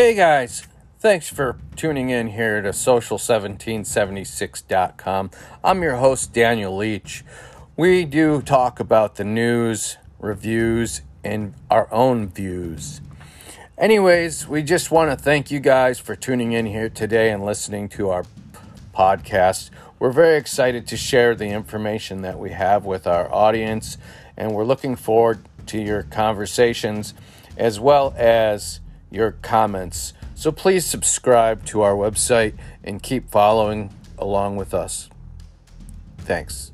Hey guys, thanks for tuning in here to social1776.com. I'm your host, Daniel Leach. We do talk about the news, reviews, and our own views. Anyways, we just want to thank you guys for tuning in here today and listening to our podcast. We're very excited to share the information that we have with our audience, and we're looking forward to your conversations as well as your comments. So please subscribe to our website and keep following along with us. Thanks.